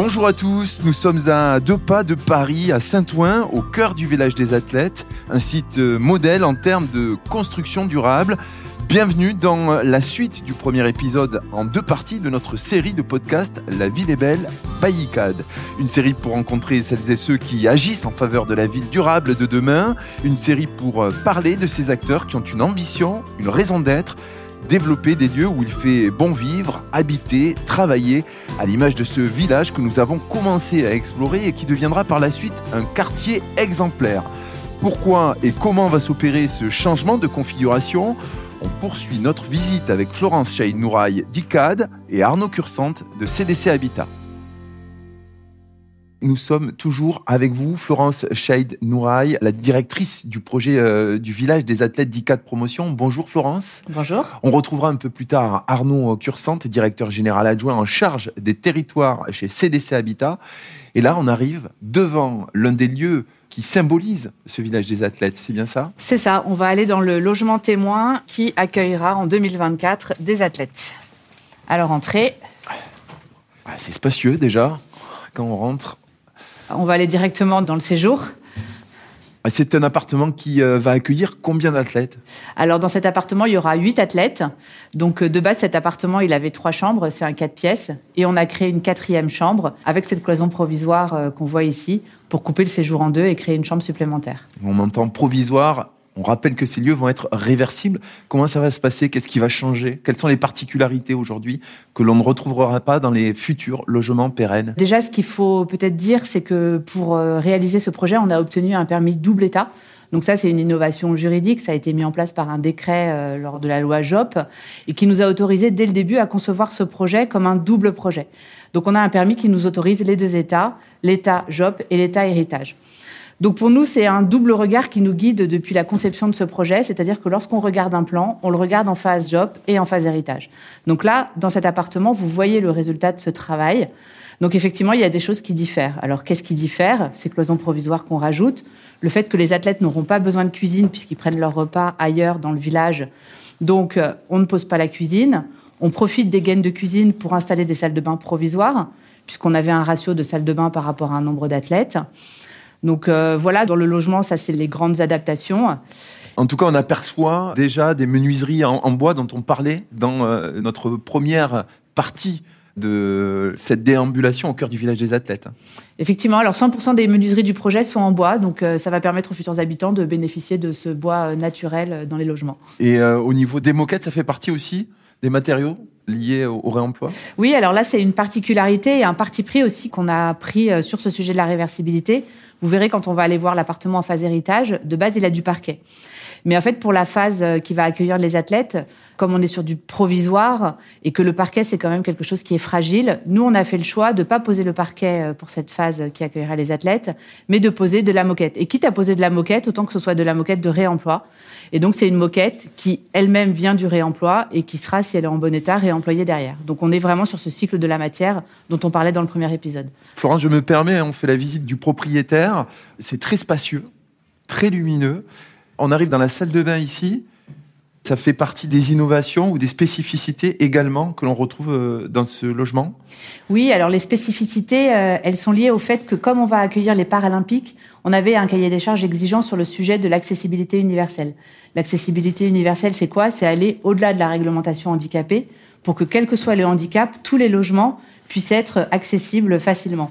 Bonjour à tous, nous sommes à deux pas de Paris, à Saint-Ouen, au cœur du village des athlètes, un site euh, modèle en termes de construction durable. Bienvenue dans la suite du premier épisode en deux parties de notre série de podcasts La ville est belle by ICAD. Une série pour rencontrer celles et ceux qui agissent en faveur de la ville durable de demain. Une série pour euh, parler de ces acteurs qui ont une ambition, une raison d'être développer des lieux où il fait bon vivre, habiter, travailler, à l'image de ce village que nous avons commencé à explorer et qui deviendra par la suite un quartier exemplaire. Pourquoi et comment va s'opérer ce changement de configuration? On poursuit notre visite avec Florence Chaïd-Nouraille d'ICAD et Arnaud Cursante de CDC Habitat. Nous sommes toujours avec vous, Florence Chaïd Nouraï, la directrice du projet euh, du village des athlètes d'ICAD Promotion. Bonjour Florence. Bonjour. On retrouvera un peu plus tard Arnaud Cursante, directeur général adjoint en charge des territoires chez CDC Habitat. Et là, on arrive devant l'un des lieux qui symbolise ce village des athlètes, c'est bien ça? C'est ça, on va aller dans le logement témoin qui accueillera en 2024 des athlètes. Alors entrée. Ah, c'est spacieux déjà. Quand on rentre, on va aller directement dans le séjour. Ah, c'est un appartement qui euh, va accueillir combien d'athlètes? Alors dans cet appartement, il y aura huit athlètes. Donc euh, de base, cet appartement, il avait trois chambres, c'est un quatre pièces. Et on a créé une quatrième chambre avec cette cloison provisoire euh, qu'on voit ici pour couper le séjour en deux et créer une chambre supplémentaire. On entend provisoire on rappelle que ces lieux vont être réversibles. Comment ça va se passer? Qu'est-ce qui va changer? Quelles sont les particularités aujourd'hui que l'on ne retrouvera pas dans les futurs logements pérennes? Déjà, ce qu'il faut peut-être dire, c'est que pour euh, réaliser ce projet, on a obtenu un permis double État. Donc ça, c'est une innovation juridique. Ça a été mis en place par un décret euh, lors de la loi JOP et qui nous a autorisé dès le début à concevoir ce projet comme un double projet. Donc on a un permis qui nous autorise les deux États, l'État JOP et l'État héritage. Donc pour nous, c'est un double regard qui nous guide depuis la conception de ce projet, c'est-à-dire que lorsqu'on regarde un plan, on le regarde en phase job et en phase héritage. Donc là, dans cet appartement, vous voyez le résultat de ce travail. Donc effectivement, il y a des choses qui diffèrent. Alors qu'est-ce qui diffère? Ces cloisons provisoires qu'on rajoute, le fait que les athlètes n'auront pas besoin de cuisine puisqu'ils prennent leur repas ailleurs dans le village. Donc euh, on ne pose pas la cuisine, on profite des gaines de cuisine pour installer des salles de bain provisoires puisqu'on avait un ratio de salles de bain par rapport à un nombre d'athlètes. Donc euh, voilà, dans le logement, ça c'est les grandes adaptations. En tout cas, on aperçoit déjà des menuiseries en, bois dont on parlait dans euh, notre première partie de cette déambulation au cœur du village des athlètes. Effectivement, alors 100% des menuiseries du projet sont en bois, donc euh, ça va permettre aux futurs habitants de bénéficier de ce bois naturel dans les logements. Et au niveau des moquettes, ça fait partie aussi des matériaux liés au, réemploi? Oui, alors là, c'est une particularité et un parti pris aussi qu'on a pris sur ce sujet de la réversibilité. Vous verrez quand on va aller voir l'appartement en phase héritage, de base, il a du parquet. Mais en fait, pour la phase euh, qui va accueillir les athlètes, comme on est sur du provisoire et que le parquet, c'est quand même quelque chose qui est fragile, nous, on a fait le choix de ne pas poser le parquet euh, pour cette phase qui accueillera les athlètes, mais de poser de la moquette. Et quitte à poser de la moquette, autant que ce soit de la moquette de réemploi. Et donc, c'est une moquette qui elle-même vient du réemploi et qui sera, si elle est en bon état, réemployée derrière. Donc, on est vraiment sur ce cycle de la matière dont on parlait dans le premier épisode. Florence, je me permets, on fait la visite du propriétaire. C'est très spacieux, très lumineux. On arrive dans la salle de bain ici. Ça fait partie des innovations ou des spécificités également que l'on retrouve euh, dans ce logement? Oui, alors les spécificités, euh, elles sont liées au fait que comme on va accueillir les Paralympiques, on avait un cahier des charges exigeant sur le sujet de l'accessibilité universelle. L'accessibilité universelle, c'est quoi? C'est aller au-delà de la réglementation handicapée pour que, quel que soit le handicap, tous les logements puissent être accessibles facilement.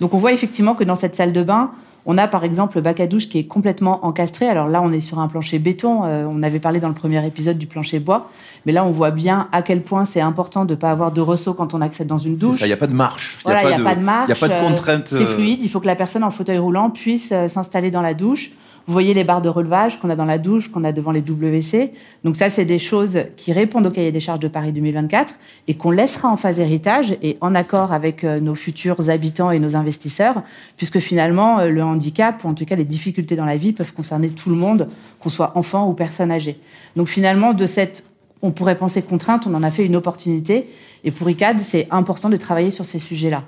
Donc on voit effectivement que dans cette salle de bain, on a par exemple le bac à douche qui est complètement encastré. Alors là, on est sur un plancher béton. Euh, on avait parlé dans le premier épisode du plancher bois. Mais là, on voit bien à quel point c'est important de ne pas avoir de ressaut quand on accède dans une douche. Il n'y a pas de marche. il n'y a, pas de marche. Il n'y a pas de euh, contrainte. c'est euh, fluide. Il faut que la personne en fauteuil roulant puisse s'installer dans la douche. Vous voyez les barres de relevage qu'on a dans la douche, qu'on a devant les WC. Donc ça, c'est des choses qui répondent au cahier des charges de Paris 2024 et qu'on laissera en phase héritage et en accord avec euh, nos futurs habitants et nos investisseurs, puisque finalement, euh, le handicap, ou en tout cas les difficultés dans la vie, peuvent concerner tout le monde, qu'on soit enfant ou personne âgée. Donc finalement, de cette, on pourrait penser contrainte, on en a fait une opportunité. Et pour ICAD, c'est important de travailler sur ces sujets-là.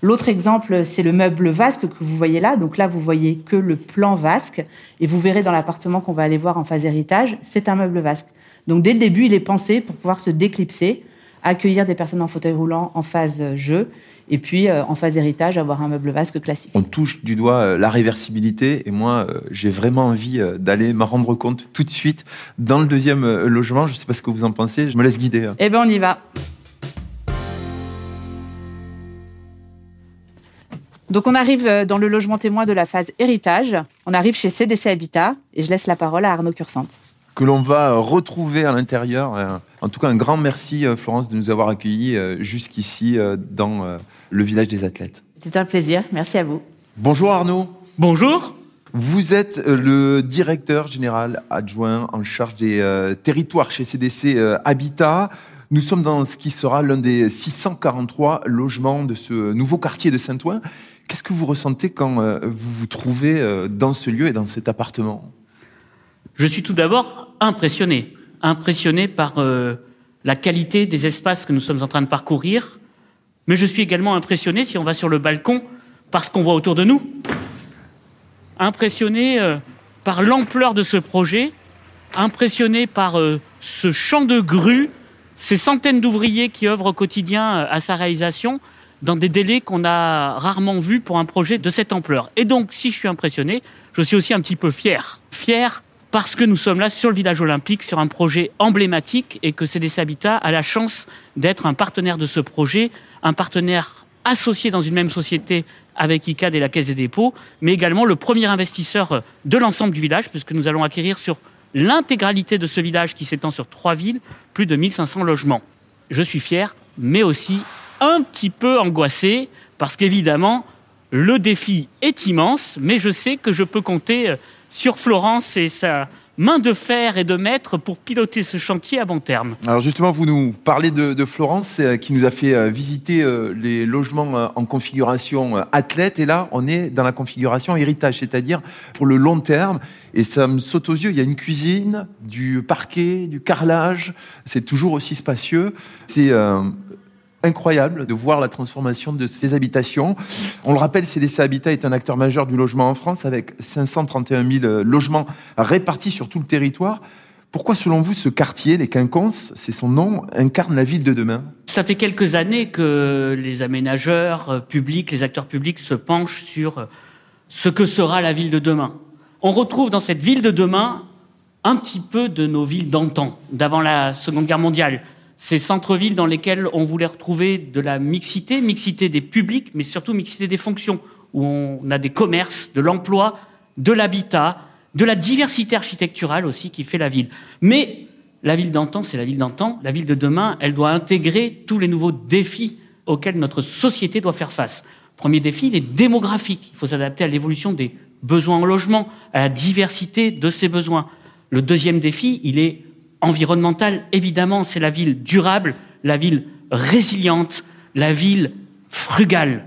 L'autre exemple, c'est le meuble vasque que vous voyez là. Donc là, vous voyez que le plan vasque. Et vous verrez dans l'appartement qu'on va aller voir en phase héritage, c'est un meuble vasque. Donc dès le début, il est pensé pour pouvoir se déclipser, accueillir des personnes en fauteuil roulant en phase jeu Et puis, euh, en phase héritage, avoir un meuble vasque classique. On touche du doigt euh, la réversibilité. Et moi, euh, j'ai vraiment envie d'aller me rendre compte tout de suite dans le deuxième logement. Je ne sais pas ce que vous en pensez. Je me laisse guider. Eh bien, on y va. Donc on arrive dans le logement témoin de la phase héritage. On arrive chez CDC Habitat et je laisse la parole à Arnaud Cursante que l'on va retrouver à l'intérieur. Euh, en tout cas, un grand merci, euh, Florence, de nous avoir accueillis euh, jusqu'ici dans le village des athlètes. C'était un plaisir. Merci à vous. Bonjour Arnaud. Bonjour. Vous êtes le directeur général adjoint en charge des territoires chez CDC Habitat. Nous sommes dans ce qui sera l'un des 643 logements de ce nouveau quartier de Saint-Ouen. Qu'est-ce que vous ressentez quand vous vous trouvez dans ce lieu et dans cet appartement? Je suis tout d'abord impressionné, impressionné par euh, la qualité des espaces que nous sommes en train de parcourir, mais je suis également impressionné si on va sur le balcon par ce qu'on voit autour de nous, impressionné euh, par l'ampleur de ce projet, impressionné par euh, ce champ de grues, ces centaines d'ouvriers qui œuvrent au quotidien à sa réalisation dans des délais qu'on a rarement vus pour un projet de cette ampleur. Et donc, si je suis impressionné, je suis aussi un petit peu fier. Fier parce que nous sommes là sur le village olympique, sur un projet emblématique et que CDC Habitat a la chance d'être un partenaire de ce projet, un partenaire associé dans une même société avec ICAD et la Caisse des dépôts, mais également le premier investisseur de l'ensemble du village, puisque nous allons acquérir sur l'intégralité de ce village qui s'étend sur trois villes, plus de 1500 logements. Je suis fier, mais aussi un petit peu angoissé, parce qu'évidemment, le défi est immense, mais je sais que je peux compter sur Florence et sa main de fer et de maître pour piloter ce chantier à bon terme. Alors justement, vous nous parlez de, Florence euh, qui nous a fait euh, visiter euh, les logements en configuration athlète et là, on est dans la configuration héritage, c'est-à-dire pour le long terme. Et ça me saute aux yeux, il y a une cuisine, du parquet, du carrelage, c'est toujours aussi spacieux. C'est incroyable de voir la transformation de ces habitations. On le rappelle, CDC Habitat est un acteur majeur du logement en France avec 531 000 euh, logements répartis sur tout le territoire. Pourquoi, selon vous, ce quartier, les Quinconces, c'est son nom, incarne la ville de demain? Ça fait quelques années que les aménageurs euh, publics, les acteurs publics se penchent sur euh, ce que sera la ville de demain. On retrouve dans cette ville de demain un petit peu de nos villes d'antan, d'avant la Seconde Guerre mondiale ces centres-villes dans lesquels on voulait retrouver de la mixité, mixité des publics, mais surtout mixité des fonctions, où on a des commerces, de l'emploi, de l'habitat, de la diversité architecturale aussi qui fait la ville. Mais la ville d'antan, c'est la ville d'antan. La ville de demain, elle doit intégrer tous les nouveaux défis auxquels notre société doit faire face. Premier défi, il est démographique. Il faut s'adapter à l'évolution des besoins en logement, à la diversité de ces besoins. Le deuxième défi, il est environnementale, évidemment, c'est la ville durable, la ville résiliente, la ville frugale.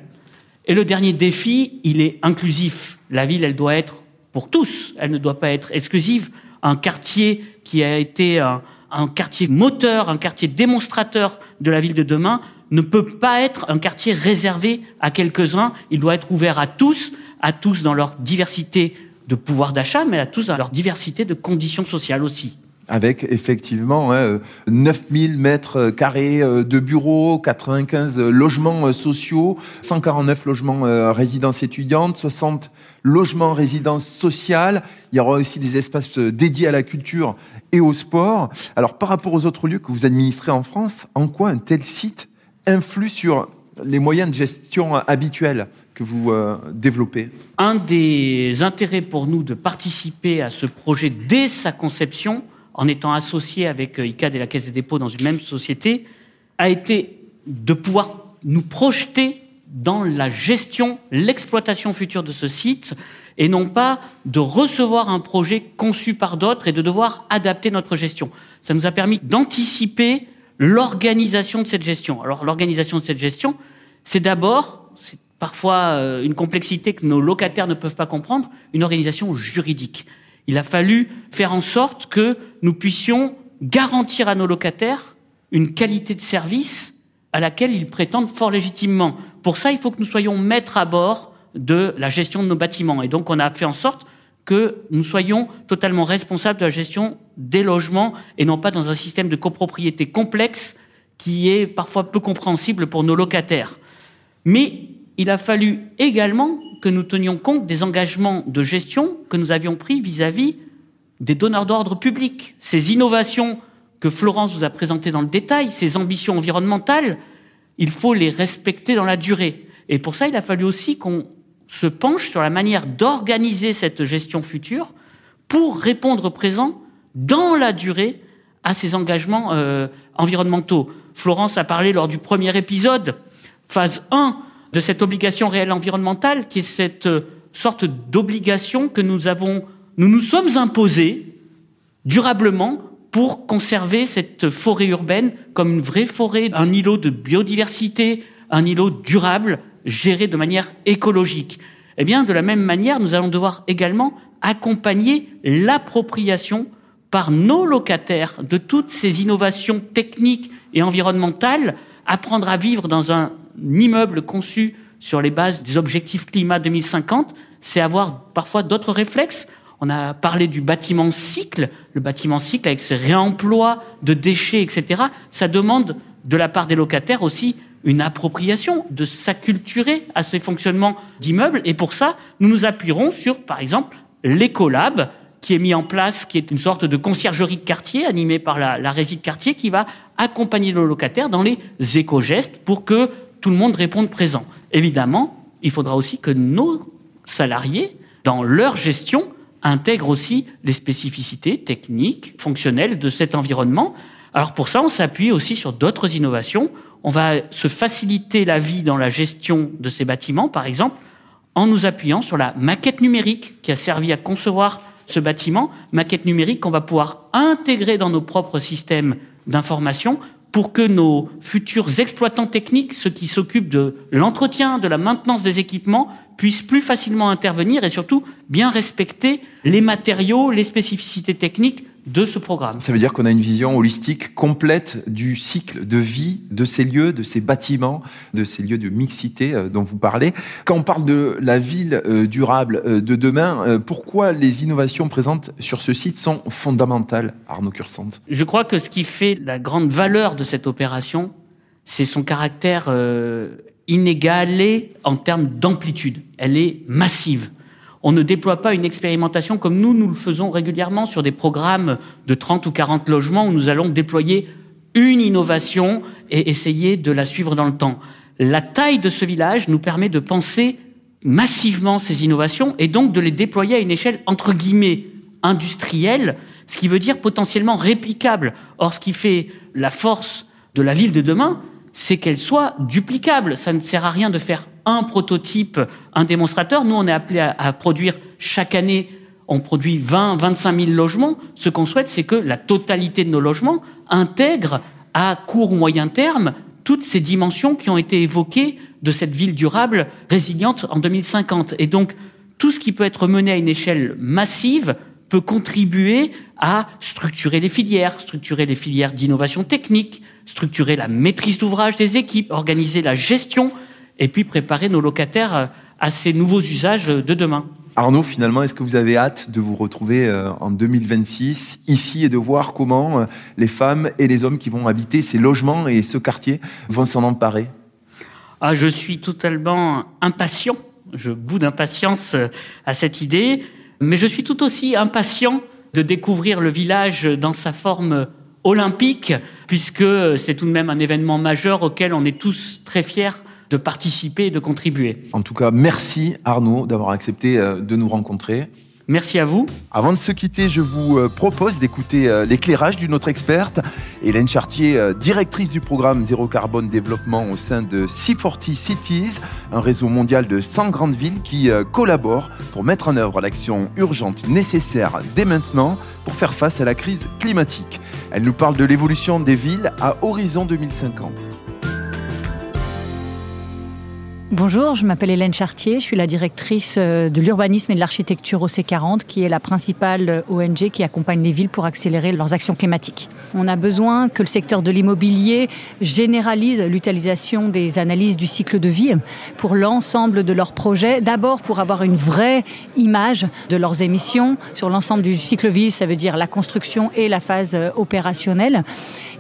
Et le dernier défi, il est inclusif. La ville, elle doit être pour tous, elle ne doit pas être exclusive. Un quartier qui a été un, un quartier moteur, un quartier démonstrateur de la ville de demain, ne peut pas être un quartier réservé à quelques-uns. Il doit être ouvert à tous, à tous dans leur diversité de pouvoir d'achat, mais à tous dans leur diversité de conditions sociales aussi avec effectivement hein, 9000 mètres carrés euh, de bureaux, 95 logements euh, sociaux, 149 logements euh, résidences étudiantes, 60 logements résidences sociales. Il y aura aussi des espaces dédiés à la culture et au sport. Alors par rapport aux autres lieux que vous administrez en France, en quoi un tel site influe sur les moyens de gestion habituels que vous développez? Un des intérêts pour nous de participer à ce projet dès sa conception, en étant associé avec euh, ICAD et la Caisse des dépôts dans une même société, a été de pouvoir nous projeter dans la gestion, l'exploitation future de ce site, et non pas de recevoir un projet conçu par d'autres et de devoir adapter notre gestion. Ça nous a permis d'anticiper l'organisation de cette gestion. Alors l'organisation de cette gestion, c'est d'abord, c'est parfois euh, une complexité que nos locataires ne peuvent pas comprendre, une organisation juridique. Il a fallu faire en sorte que nous puissions garantir à nos locataires une qualité de service à laquelle ils prétendent fort légitimement. Pour ça, il faut que nous soyons maîtres à bord de la gestion de nos bâtiments. Et donc, on a fait en sorte que nous soyons totalement responsables de la gestion des logements et non pas dans un système de copropriété complexe qui est parfois peu compréhensible pour nos locataires. Mais il a fallu également que nous tenions compte des engagements de gestion que nous avions pris vis-à-vis des donneurs d'ordre publics. Ces innovations que Florence vous a présentées dans le détail, ces ambitions environnementales, il faut les respecter dans la durée. Et pour ça, il a fallu aussi qu'on se penche sur la manière d'organiser cette gestion future pour répondre présent dans la durée à ces engagements euh, environnementaux. Florence a parlé lors du premier épisode, phase 1 de cette obligation réelle environnementale, qui est cette euh, sorte d'obligation que nous avons, nous nous sommes imposés durablement pour conserver cette forêt urbaine comme une vraie forêt, un îlot de biodiversité, un îlot durable, géré de manière écologique. Eh bien, de la même manière, nous allons devoir également accompagner l'appropriation par nos locataires de toutes ces innovations techniques et environnementales, apprendre à vivre dans un immeuble conçu sur les bases des objectifs climat 2050, c'est avoir parfois d'autres réflexes. On a parlé du bâtiment cycle, le bâtiment cycle avec ses réemplois de déchets, etc. Ça demande de la part des locataires aussi une appropriation, de s'acculturer à ces fonctionnements d'immeubles. Et pour ça, nous nous appuierons sur, par exemple, l'écolab, qui est mis en place, qui est une sorte de conciergerie de quartier animée par la, la régie de quartier, qui va accompagner nos locataires dans les éco-gestes pour que tout le monde réponde présent. Évidemment, il faudra aussi que nos salariés, dans leur gestion, intègrent aussi les spécificités techniques, fonctionnelles de cet environnement. Alors pour ça, on s'appuie aussi sur d'autres innovations. On va se faciliter la vie dans la gestion de ces bâtiments, par exemple, en nous appuyant sur la maquette numérique qui a servi à concevoir ce bâtiment, maquette numérique qu'on va pouvoir intégrer dans nos propres systèmes d'information pour que nos futurs exploitants techniques, ceux qui s'occupent de l'entretien, de la maintenance des équipements, puissent plus facilement intervenir et surtout bien respecter les matériaux, les spécificités techniques de ce programme. Ça veut dire qu'on a une vision holistique complète du cycle de vie de ces lieux, de ces bâtiments, de ces lieux de mixité euh, dont vous parlez. Quand on parle de la ville euh, durable euh, de demain, pourquoi les innovations présentes sur ce site sont fondamentales, Arnaud Cursant? Je crois que ce qui fait la grande valeur de cette opération, c'est son caractère inégalé en termes d'amplitude. Elle est massive. On ne déploie pas une expérimentation comme nous, nous le faisons régulièrement sur des programmes de 30 ou 40 logements où nous allons déployer une innovation et essayer de la suivre dans le temps. La taille de ce village nous permet de penser massivement ces innovations et donc de les déployer à une échelle entre guillemets industrielle, ce qui veut dire potentiellement réplicable. Or, ce qui fait la force de la ville de demain, c'est qu'elle soit duplicable. Ça ne sert à rien de faire un prototype, un démonstrateur. Nous, on est appelé à, produire chaque année, on produit 20, 25 000 logements. Ce qu'on souhaite, c'est que la totalité de nos logements intègre à court ou moyen terme toutes ces dimensions qui ont été évoquées de cette ville durable résiliente en 2050. Et donc, tout ce qui peut être mené à une échelle massive peut contribuer à structurer les filières, structurer les filières d'innovation technique, structurer la maîtrise d'ouvrage des équipes, organiser la gestion et puis préparer nos locataires euh, à ces nouveaux usages de demain. Arnaud, finalement, est-ce que vous avez hâte de vous retrouver euh, en 2026 ici et de voir comment euh, les femmes et les hommes qui vont habiter ces logements et ce quartier vont s'en emparer? Ah, Je suis totalement impatient. Je bout d'impatience à cette idée, mais je suis tout aussi impatient de découvrir le village dans sa forme olympique, puisque c'est tout de même un événement majeur auquel on est tous très fiers de participer et de contribuer. En tout cas, merci Arnaud d'avoir accepté euh, de nous rencontrer. Merci à vous. Avant de se quitter, je vous euh, propose d'écouter euh, l'éclairage d'une autre experte, Hélène Chartier, directrice du programme Zéro Carbone Développement au sein de C40 Cities, un réseau mondial de 100 grandes villes qui collabore pour mettre en œuvre l'action urgente nécessaire dès maintenant pour faire face à la crise climatique. Elle nous parle de l'évolution des villes à horizon 2050. Bonjour, je m'appelle Hélène Chartier, je suis la directrice euh, de l'urbanisme et de l'architecture au C40, qui est la principale euh, ONG qui accompagne les villes pour accélérer leurs actions climatiques. On a besoin que le secteur de l'immobilier généralise l'utilisation des analyses du cycle de vie pour l'ensemble de leurs projets. D'abord pour avoir une vraie image de leurs émissions sur l'ensemble du cycle de vie, ça veut dire la construction et la phase euh, opérationnelle.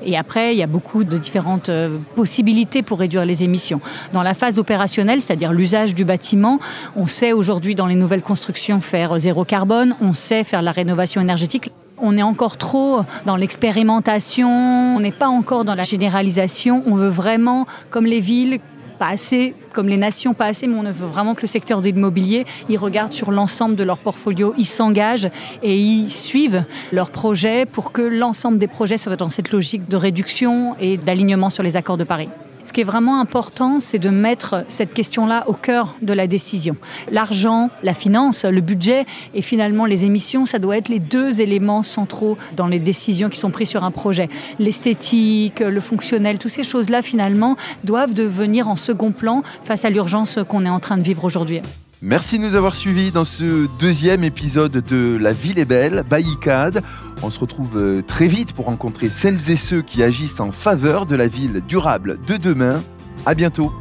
Et après, il y a beaucoup de différentes possibilités pour réduire les émissions. Dans la phase opérationnelle, c'est-à-dire l'usage du bâtiment. On sait aujourd'hui dans les nouvelles constructions faire zéro carbone, on sait faire la rénovation énergétique. On est encore trop dans l'expérimentation, on n'est pas encore dans la généralisation. On veut vraiment, comme les villes, pas assez, comme les nations, pas assez, mais on veut vraiment que le secteur de l'immobilier, ils regardent sur l'ensemble de leur portfolio, ils s'engagent et ils suivent leurs projets pour que l'ensemble des projets soient dans cette logique de réduction et d'alignement sur les accords de Paris. Ce qui est vraiment important, c'est de mettre cette question-là au cœur de la décision. L'argent, la finance, le budget et finalement les émissions, ça doit être les deux éléments centraux dans les décisions qui sont prises sur un projet. L'esthétique, le fonctionnel, toutes ces choses-là finalement doivent devenir en second plan face à l'urgence qu'on est en train de vivre aujourd'hui. Merci de nous avoir suivis dans ce deuxième épisode de La ville est belle, by ICAD. On se retrouve euh, très vite pour rencontrer celles et ceux qui agissent en faveur de la ville durable de demain. À bientôt.